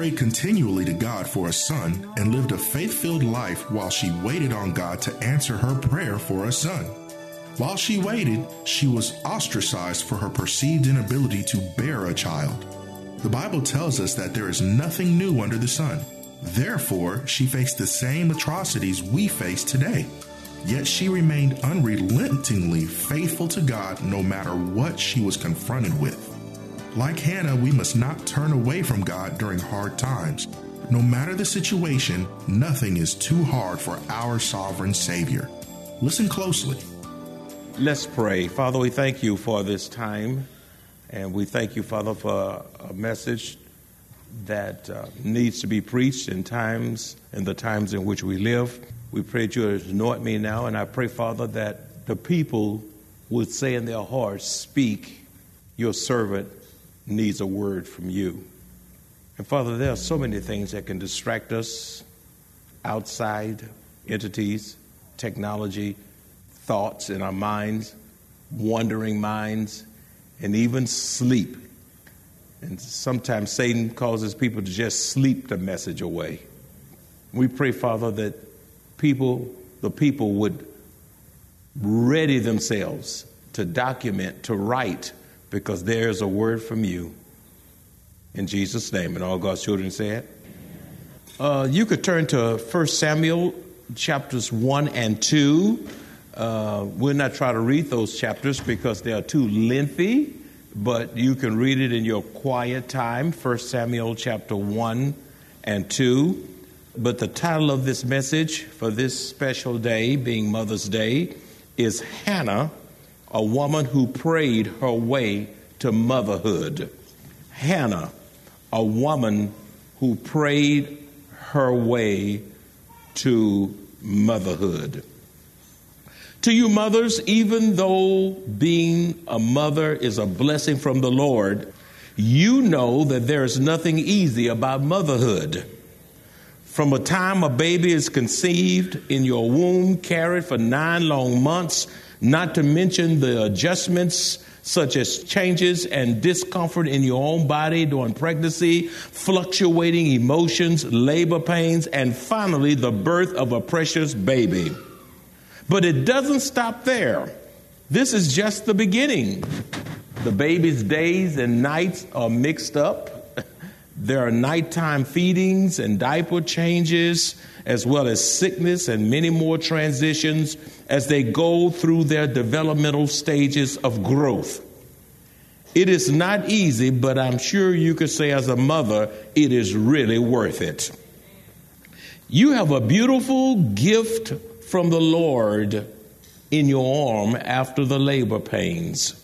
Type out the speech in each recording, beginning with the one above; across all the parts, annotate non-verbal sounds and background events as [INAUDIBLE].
prayed continually to God for a son and lived a faith filled life while she waited on God to answer her prayer for a son. While she waited, she was ostracized for her perceived inability to bear a child. The Bible tells us that there is nothing new under the sun. Therefore, she faced the same atrocities we face today. Yet she remained unrelentingly faithful to God no matter what she was confronted with. Like Hannah, we must not turn away from God during hard times. No matter the situation, nothing is too hard for our sovereign Savior. Listen closely. Let's pray. Father, we thank you for this time, and we thank you, Father, for a message that uh, needs to be preached in times, in the times in which we live. We pray that you anoint me now, and I pray, Father, that the people would say in their hearts, Speak, your servant needs a word from you. And Father, there are so many things that can distract us outside entities, technology, thoughts in our minds, wandering minds, and even sleep. And sometimes Satan causes people to just sleep the message away. We pray, Father, that people, the people would ready themselves to document, to write, because there's a word from you. In Jesus' name. And all God's children say it. Uh, you could turn to 1 Samuel chapters 1 and 2. Uh, we'll not try to read those chapters because they are too lengthy, but you can read it in your quiet time. 1 Samuel chapter 1 and 2. But the title of this message for this special day, being Mother's Day, is Hannah a woman who prayed her way to motherhood. Hannah, a woman who prayed her way to motherhood. To you, mothers, even though being a mother is a blessing from the Lord, you know that there is nothing easy about motherhood. From the time a baby is conceived in your womb, carried for nine long months, not to mention the adjustments such as changes and discomfort in your own body during pregnancy, fluctuating emotions, labor pains, and finally the birth of a precious baby. But it doesn't stop there. This is just the beginning. The baby's days and nights are mixed up. There are nighttime feedings and diaper changes, as well as sickness and many more transitions as they go through their developmental stages of growth. It is not easy, but I'm sure you could say, as a mother, it is really worth it. You have a beautiful gift from the Lord in your arm after the labor pains.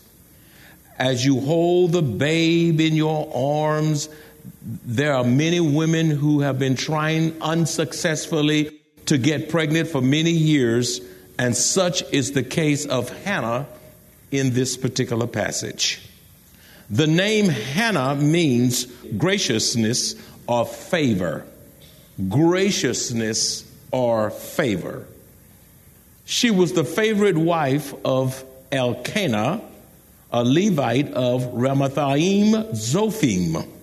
As you hold the babe in your arms, there are many women who have been trying unsuccessfully to get pregnant for many years, and such is the case of Hannah in this particular passage. The name Hannah means graciousness or favor. Graciousness or favor. She was the favorite wife of Elkanah, a Levite of Ramathaim Zophim.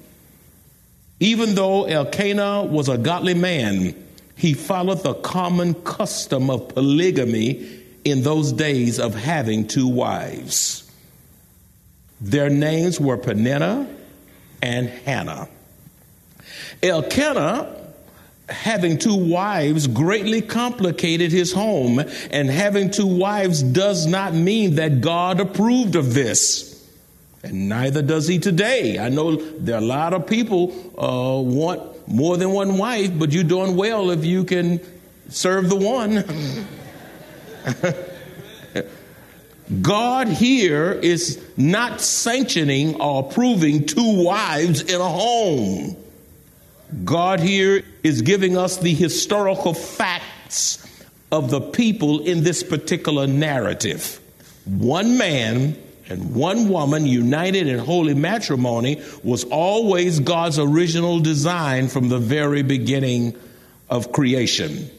Even though Elkanah was a godly man, he followed the common custom of polygamy in those days of having two wives. Their names were Peninnah and Hannah. Elkanah, having two wives, greatly complicated his home, and having two wives does not mean that God approved of this. And neither does he today. I know there are a lot of people uh, want more than one wife, but you're doing well if you can serve the one. [LAUGHS] God here is not sanctioning or approving two wives in a home. God here is giving us the historical facts of the people in this particular narrative. One man and one woman united in holy matrimony was always God's original design from the very beginning of creation.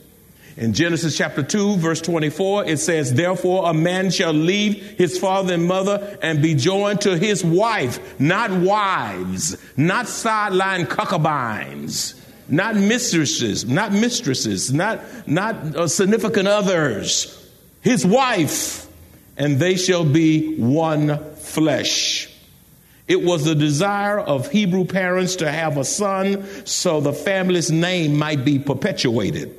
In Genesis chapter 2, verse 24, it says, Therefore a man shall leave his father and mother and be joined to his wife, not wives, not sideline concubines, not mistresses, not mistresses, not, not uh, significant others, his wife, and they shall be one flesh. It was the desire of Hebrew parents to have a son so the family's name might be perpetuated.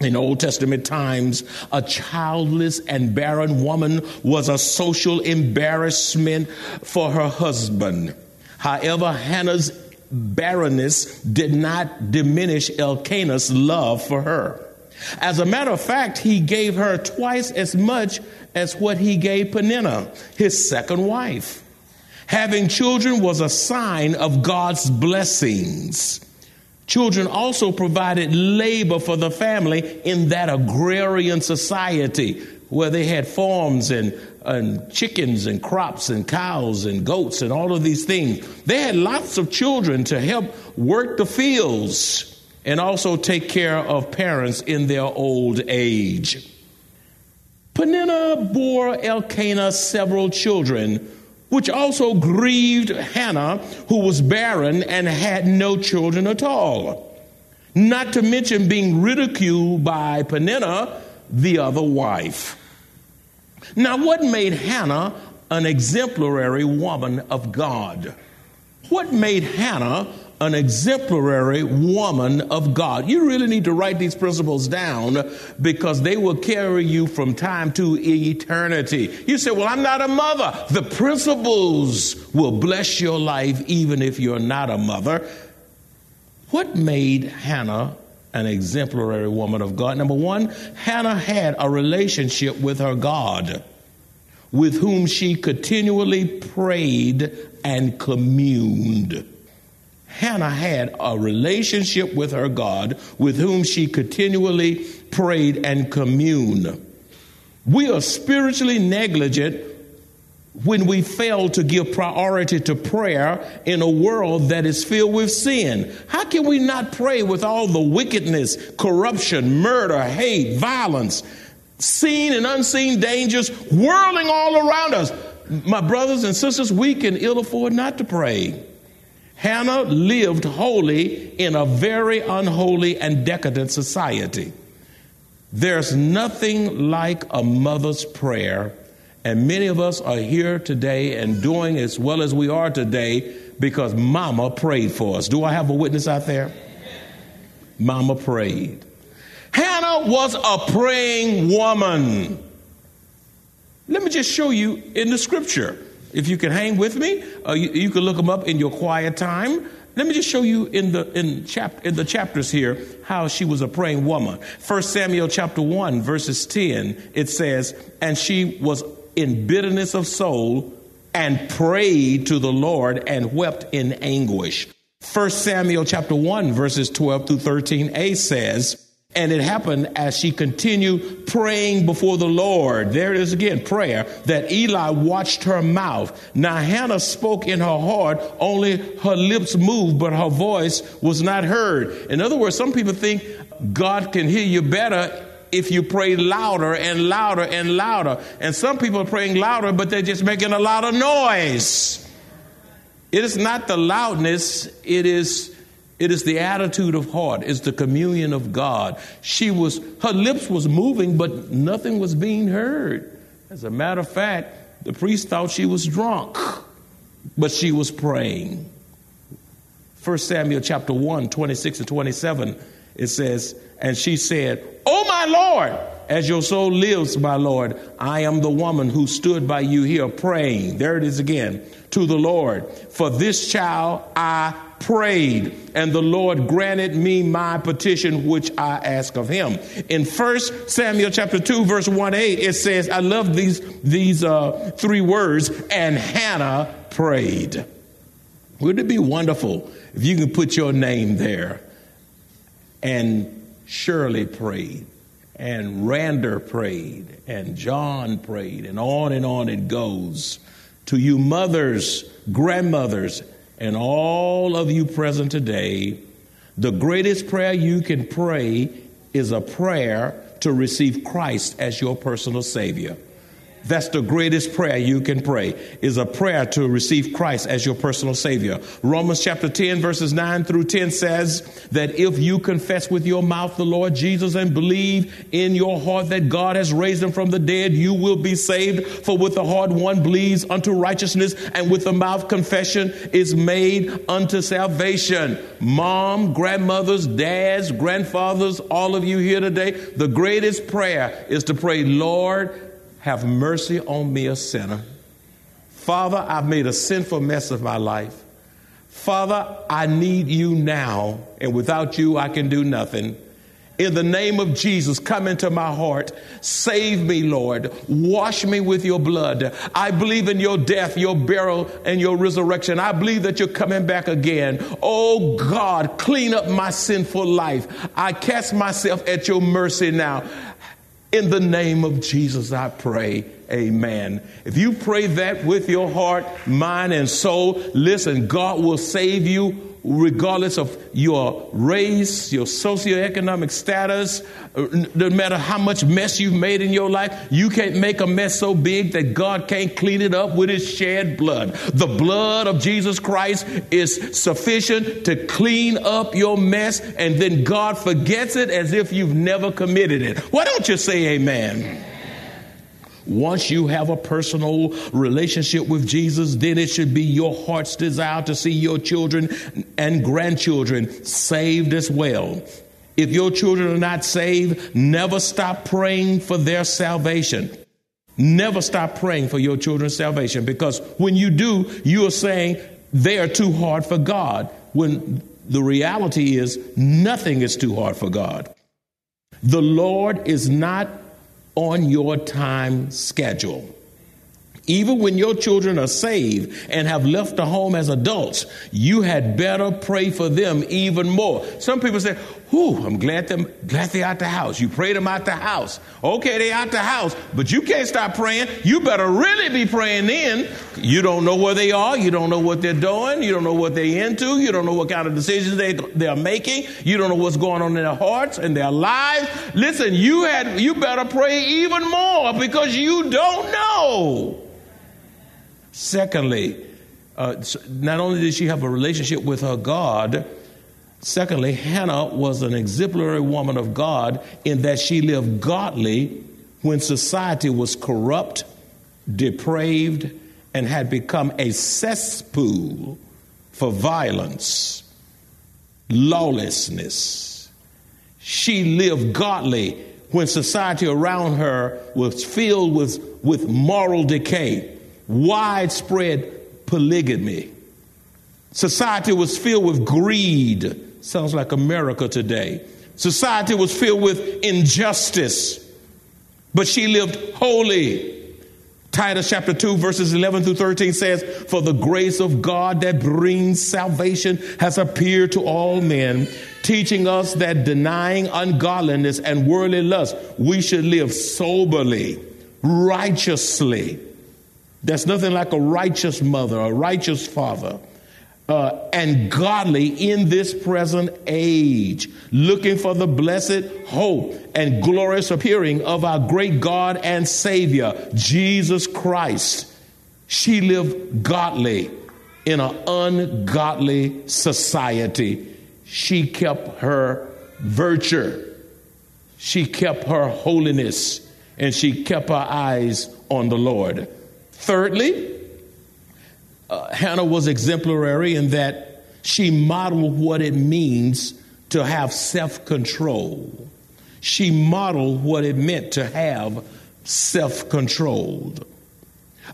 In Old Testament times, a childless and barren woman was a social embarrassment for her husband. However, Hannah's barrenness did not diminish Elkanah's love for her. As a matter of fact, he gave her twice as much as what he gave Peninnah, his second wife. Having children was a sign of God's blessings. Children also provided labor for the family in that agrarian society where they had farms and, and chickens and crops and cows and goats and all of these things. They had lots of children to help work the fields and also take care of parents in their old age. Peninnah bore Elkanah several children which also grieved Hannah, who was barren and had no children at all. Not to mention being ridiculed by Peninnah, the other wife. Now, what made Hannah an exemplary woman of God? What made Hannah an exemplary woman of God. You really need to write these principles down because they will carry you from time to eternity. You say, Well, I'm not a mother. The principles will bless your life even if you're not a mother. What made Hannah an exemplary woman of God? Number one, Hannah had a relationship with her God with whom she continually prayed and communed. Hannah had a relationship with her God with whom she continually prayed and communed. We are spiritually negligent when we fail to give priority to prayer in a world that is filled with sin. How can we not pray with all the wickedness, corruption, murder, hate, violence, seen and unseen dangers whirling all around us? My brothers and sisters, we can ill afford not to pray. Hannah lived holy in a very unholy and decadent society. There's nothing like a mother's prayer, and many of us are here today and doing as well as we are today because mama prayed for us. Do I have a witness out there? Mama prayed. Hannah was a praying woman. Let me just show you in the scripture. If you can hang with me, uh, you, you, can look them up in your quiet time. Let me just show you in the in chap in the chapters here how she was a praying woman. First Samuel chapter one verses ten it says, and she was in bitterness of soul and prayed to the Lord and wept in anguish. First Samuel chapter one verses twelve through thirteen a says. And it happened as she continued praying before the Lord. There it is again, prayer, that Eli watched her mouth. Now Hannah spoke in her heart, only her lips moved, but her voice was not heard. In other words, some people think God can hear you better if you pray louder and louder and louder. And some people are praying louder, but they're just making a lot of noise. It is not the loudness, it is it is the attitude of heart, it's the communion of God. She was, her lips was moving, but nothing was being heard. As a matter of fact, the priest thought she was drunk, but she was praying. 1 Samuel chapter 1, 26 and 27, it says, And she said, Oh my Lord, as your soul lives, my Lord, I am the woman who stood by you here praying. There it is again, to the Lord. For this child I prayed, and the Lord granted me my petition which I ask of him. In 1 Samuel chapter 2, verse 1a, it says, I love these, these uh, three words, and Hannah prayed. Wouldn't it be wonderful if you could put your name there? And Shirley prayed, and Rander prayed, and John prayed, and on and on it goes. To you mothers, grandmothers, and all of you present today, the greatest prayer you can pray is a prayer to receive Christ as your personal Savior. That's the greatest prayer you can pray is a prayer to receive Christ as your personal savior. Romans chapter 10 verses 9 through 10 says that if you confess with your mouth the Lord Jesus and believe in your heart that God has raised him from the dead, you will be saved. For with the heart one believes unto righteousness and with the mouth confession is made unto salvation. Mom, grandmothers, dads, grandfathers, all of you here today, the greatest prayer is to pray, Lord, have mercy on me, a sinner. Father, I've made a sinful mess of my life. Father, I need you now, and without you, I can do nothing. In the name of Jesus, come into my heart. Save me, Lord. Wash me with your blood. I believe in your death, your burial, and your resurrection. I believe that you're coming back again. Oh God, clean up my sinful life. I cast myself at your mercy now. In the name of Jesus, I pray. Amen. If you pray that with your heart, mind, and soul, listen, God will save you regardless of your race, your socioeconomic status, no matter how much mess you've made in your life, you can't make a mess so big that God can't clean it up with his shed blood. The blood of Jesus Christ is sufficient to clean up your mess, and then God forgets it as if you've never committed it. Why don't you say amen? Once you have a personal relationship with Jesus, then it should be your heart's desire to see your children and grandchildren saved as well. If your children are not saved, never stop praying for their salvation. Never stop praying for your children's salvation because when you do, you are saying they are too hard for God. When the reality is, nothing is too hard for God. The Lord is not on your time schedule. Even when your children are saved and have left the home as adults, you had better pray for them even more. Some people say, Whew, I'm glad them glad they're out the house. You prayed them out the house. Okay, they out the house, but you can't stop praying. You better really be praying then. You don't know where they are, you don't know what they're doing, you don't know what they're into, you don't know what kind of decisions they they're making, you don't know what's going on in their hearts and their lives. Listen, you had you better pray even more because you don't know. Secondly, uh, not only did she have a relationship with her God, secondly, Hannah was an exemplary woman of God in that she lived godly when society was corrupt, depraved, and had become a cesspool for violence, lawlessness. She lived godly when society around her was filled with, with moral decay widespread polygamy. Society was filled with greed. Sounds like America today. Society was filled with injustice, but she lived holy. Titus chapter 2, verses 11 through 13 says, For the grace of God that brings salvation has appeared to all men, teaching us that denying ungodliness and worldly lust, we should live soberly, righteously there's nothing like a righteous mother, a righteous father, uh, and godly in this present age, looking for the blessed hope and glorious appearing of our great God and Savior, Jesus Christ. She lived godly in an ungodly society. She kept her virtue, she kept her holiness, and she kept her eyes on the Lord. Thirdly, uh, Hannah was exemplary in that she modeled what it means to have self control. She modeled what it meant to have self controlled.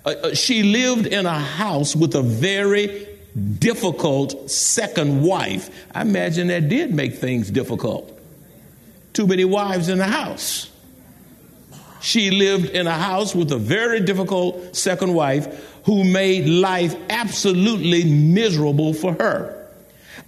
Uh, uh, she lived in a house with a very difficult second wife. I imagine that did make things difficult. Too many wives in the house. She lived in a house with a very difficult second wife who made life absolutely miserable for her.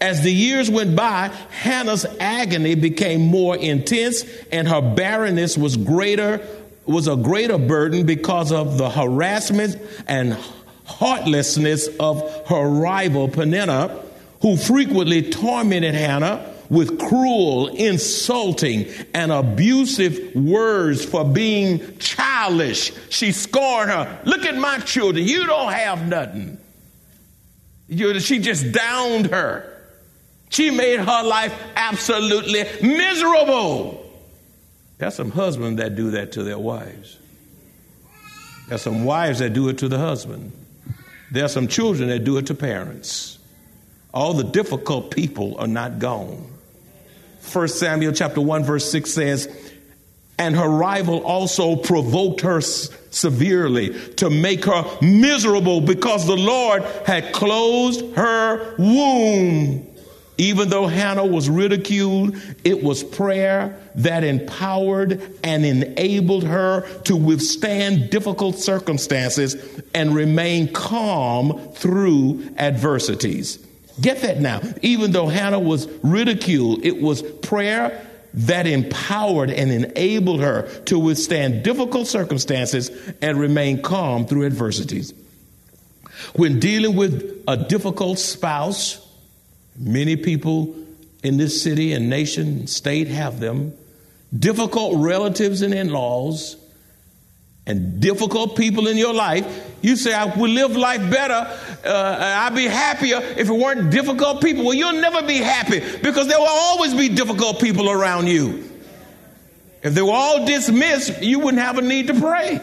As the years went by, Hannah's agony became more intense and her barrenness was greater was a greater burden because of the harassment and heartlessness of her rival Peninnah, who frequently tormented Hannah with cruel, insulting, and abusive words for being childish. She scorned her. Look at my children. You don't have nothing. she just downed her. She made her life absolutely miserable. There's some husbands that do that to their wives. There's some wives that do it to the husband. There are some children that do it to parents. All the difficult people are not gone. 1 Samuel chapter 1 verse 6 says, and her rival also provoked her severely to make her miserable because the Lord had closed her womb. Even though Hannah was ridiculed, it was prayer that empowered and enabled her to withstand difficult circumstances and remain calm through adversities. Get that now. Even though Hannah was ridiculed, it was prayer that empowered and enabled her to withstand difficult circumstances and remain calm through adversities. When dealing with a difficult spouse, Many people in this city and nation, state have them. Difficult relatives and in laws, and difficult people in your life. You say, I would live life better, uh, I'd be happier if it weren't difficult people. Well, you'll never be happy because there will always be difficult people around you. If they were all dismissed, you wouldn't have a need to pray.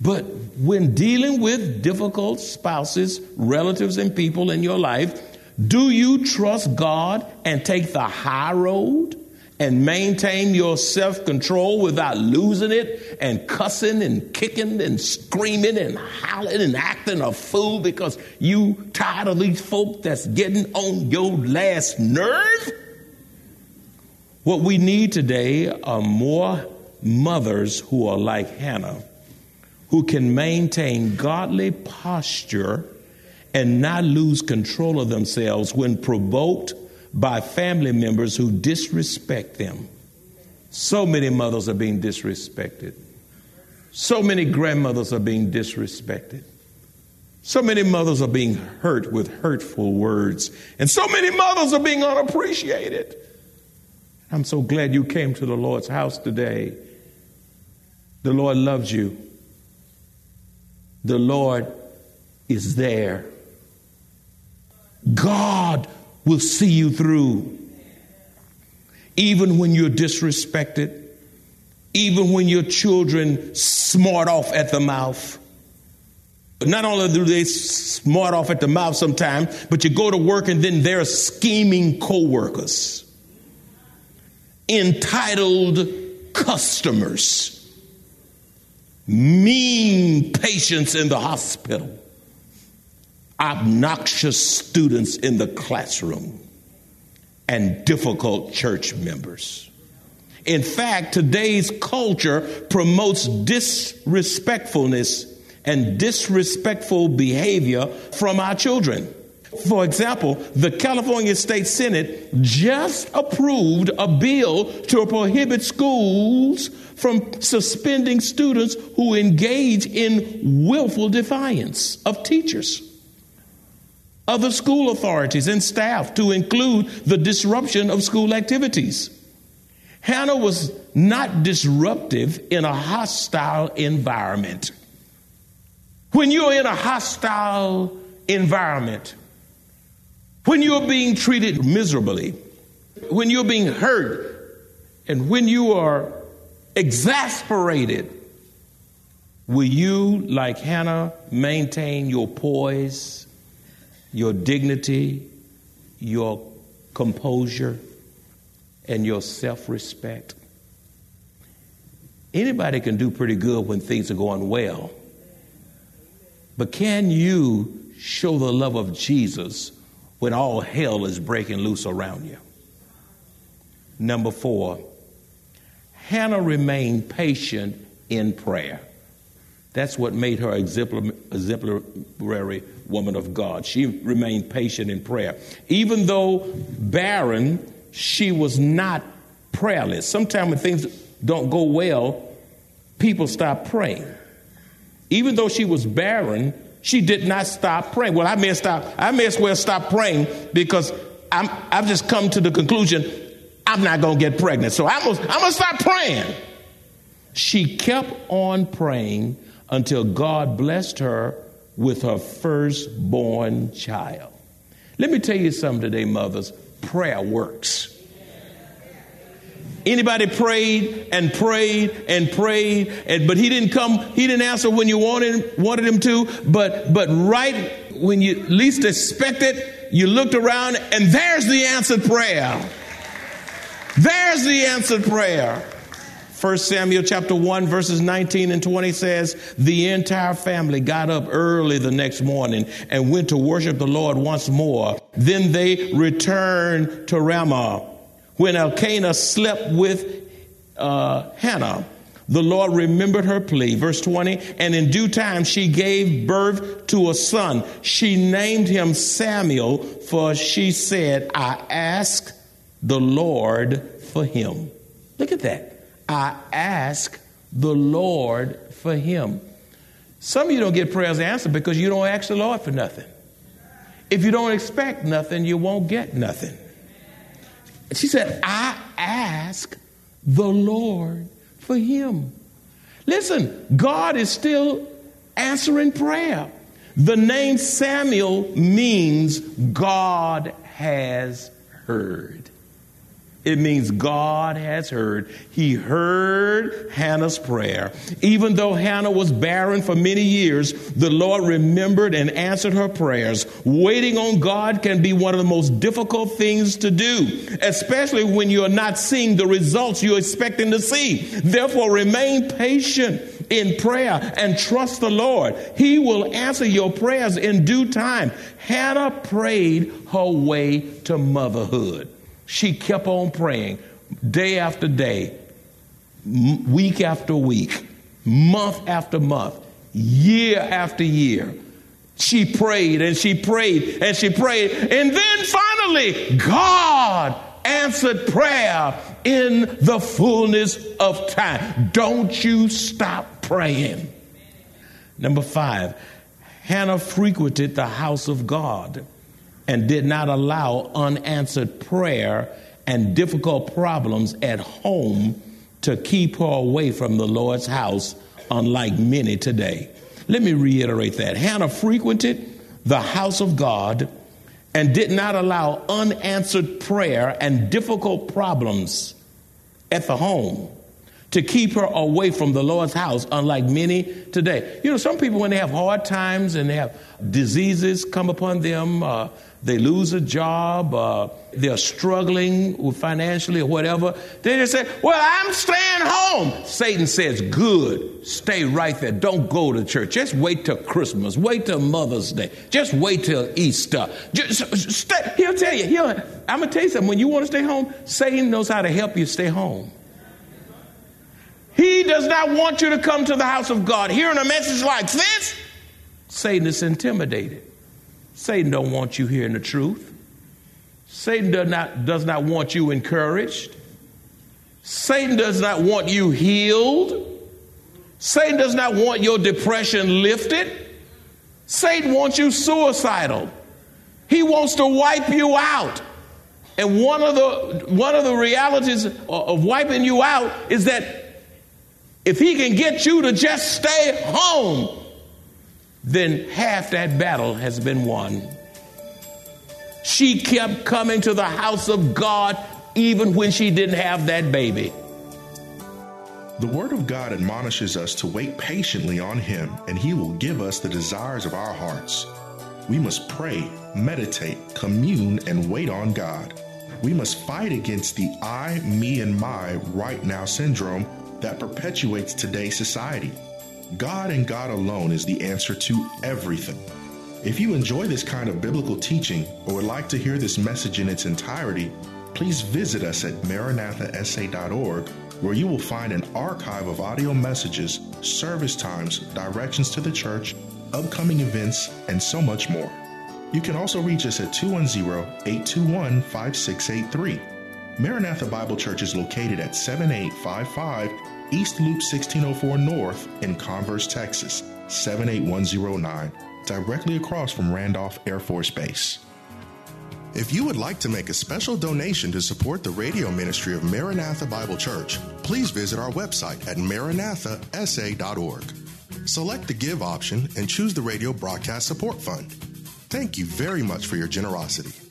But when dealing with difficult spouses, relatives, and people in your life, do you trust God and take the high road and maintain your self control without losing it and cussing and kicking and screaming and howling and acting a fool because you tired of these folk that's getting on your last nerve? What we need today are more mothers who are like Hannah, who can maintain godly posture and not lose control of themselves when provoked by family members who disrespect them. So many mothers are being disrespected. So many grandmothers are being disrespected. So many mothers are being hurt with hurtful words. And so many mothers are being unappreciated. I'm so glad you came to the Lord's house today. The Lord loves you. The Lord is there. God will see you through. Even when you're disrespected, even when your children smart off at the mouth. Not only do they smart off at the mouth sometimes, but you go to work and then they're scheming coworkers, entitled customers, mean patients in the hospital obnoxious students in the classroom, and difficult church members. In fact, today's culture promotes disrespectfulness and disrespectful behavior from our children. For example, the California State Senate just approved a bill to prohibit schools from suspending students who engage in willful defiance of teachers other school authorities and staff to include the disruption of school activities. Hannah was not disruptive in a hostile environment. When you're in a hostile environment, when you're being treated miserably, when you're being hurt, and when you are exasperated, will you, like Hannah, maintain your poise your dignity, your composure, and your self respect. Anybody can do pretty good when things are going well. But can you show the love of Jesus when all hell is breaking loose around you? Number four, Hannah remained patient in prayer. That's what made her exemplary woman of God. She remained patient in prayer. Even though barren, she was not prayerless. Sometimes when things don't go well, people stop praying. Even though she was barren, she did not stop praying. Well, I may stop. I may as well stop praying because I'm, I've just come to the conclusion I'm not going to get pregnant. So I'm I'm gonna stop praying. She kept on praying until God blessed her with her firstborn child. Let me tell you something today, mothers. Prayer works. Anybody prayed and prayed and prayed, and, but he didn't come, he didn't answer when you wanted, wanted him to, but, but right when you least expect it, you looked around and there's the answered prayer. There's the answered prayer. 1 Samuel chapter 1 verses 19 and 20 says, the entire family got up early the next morning and went to worship the Lord once more. Then they returned to Ramah. When Elkanah slept with uh, Hannah, the Lord remembered her plea. Verse 20, and in due time she gave birth to a son. She named him Samuel, for she said, I asked the Lord for him. Look at that. I ask the Lord for him. Some of you don't get prayers answered because you don't ask the Lord for nothing. If you don't expect nothing, you won't get nothing. She said, I ask the Lord for him. Listen, God is still answering prayer. The name Samuel means God has heard. It means God has heard. He heard Hannah's prayer. Even though Hannah was barren for many years, the Lord remembered and answered her prayers. Waiting on God can be one of the most difficult things to do, especially when you're not seeing the results you're expecting to see. Therefore, remain patient in prayer and trust the Lord. He will answer your prayers in due time. Hannah prayed her way to motherhood. She kept on praying day after day, week after week, month after month, year after year. She prayed and she prayed and she prayed. And then finally, God answered prayer in the fullness of time. Don't you stop praying. Number five, Hannah frequented the house of God and did not allow unanswered prayer and difficult problems at home to keep her away from the Lord's house, unlike many today. Let me reiterate that. Hannah frequented the house of God and did not allow unanswered prayer and difficult problems at the home to keep her away from the Lord's house, unlike many today. You know, some people, when they have hard times and they have diseases come upon them, uh, they lose a job, uh, they're struggling financially or whatever, they just say, Well, I'm staying home. Satan says, Good, stay right there. Don't go to church. Just wait till Christmas. Wait till Mother's Day. Just wait till Easter. Just stay. He'll tell you, he'll, I'm going to tell you something. When you want to stay home, Satan knows how to help you stay home. He does not want you to come to the house of God. Hearing a message like this, Satan is intimidated. Satan don't want you hearing the truth. Satan does not, does not want you encouraged. Satan does not want you healed. Satan does not want your depression lifted. Satan wants you suicidal. He wants to wipe you out. And one of the one of the realities of wiping you out is that if he can get you to just stay home, then half that battle has been won. She kept coming to the house of God even when she didn't have that baby. The Word of God admonishes us to wait patiently on Him, and He will give us the desires of our hearts. We must pray, meditate, commune, and wait on God. We must fight against the I, me, and my right now syndrome that perpetuates today's society. God and God alone is the answer to everything. If you enjoy this kind of biblical teaching or would like to hear this message in its entirety, please visit us at maranathasa.org where you will find an archive of audio messages, service times, directions to the church, upcoming events, and so much more. You can also reach us at 210 821 5683. Maranatha Bible Church is located at 7855 East Loop 1604 North in Converse, Texas, 78109, directly across from Randolph Air Force Base. If you would like to make a special donation to support the radio ministry of Maranatha Bible Church, please visit our website at maranathasa.org. Select the Give option and choose the Radio Broadcast Support Fund. Thank you very much for your generosity.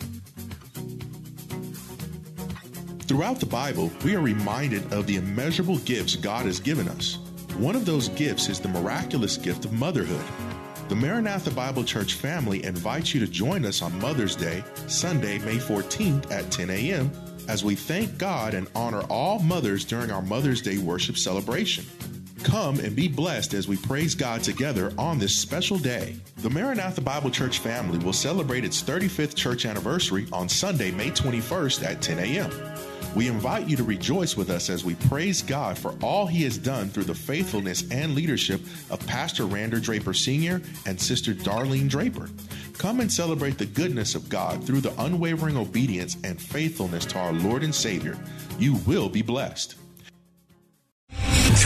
Throughout the Bible, we are reminded of the immeasurable gifts God has given us. One of those gifts is the miraculous gift of motherhood. The Maranatha Bible Church family invites you to join us on Mother's Day, Sunday, May 14th at 10 a.m., as we thank God and honor all mothers during our Mother's Day worship celebration. Come and be blessed as we praise God together on this special day. The Maranatha Bible Church family will celebrate its 35th church anniversary on Sunday, May 21st at 10 a.m. We invite you to rejoice with us as we praise God for all He has done through the faithfulness and leadership of Pastor Rander Draper Sr. and Sister Darlene Draper. Come and celebrate the goodness of God through the unwavering obedience and faithfulness to our Lord and Savior. You will be blessed.